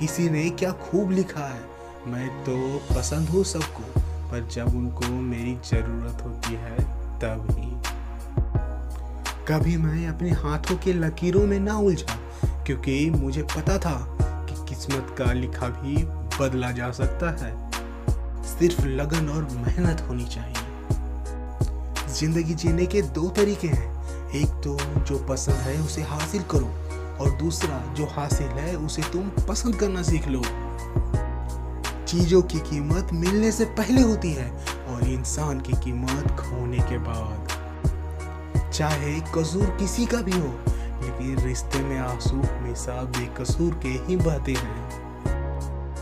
किसी ने क्या खूब लिखा है? मैं तो पसंद हूँ सबको, पर जब उनको मेरी ज़रूरत होती है तब ही कभी मैं अपने हाथों के लकीरों में ना उलझा, क्योंकि मुझे पता था कि किस्मत का लिखा भी बदला जा सकता है। सिर्फ़ लगन और मेहनत होनी चाहिए। ज़िंदगी जीने के दो तरीके हैं। एक तो जो पसंद है उसे हासिल करो और दूसरा जो हासिल है, उसे तुम पसंद करना सीख लो। चीज़ों की कीमत मिलने से पहले होती है और इंसान की कीमत खोने के बाद। चाहे कसूर किसी का भी हो, लेकिन रिश्ते में आँसू हमेशा बेकसूर के ही बहते हैं।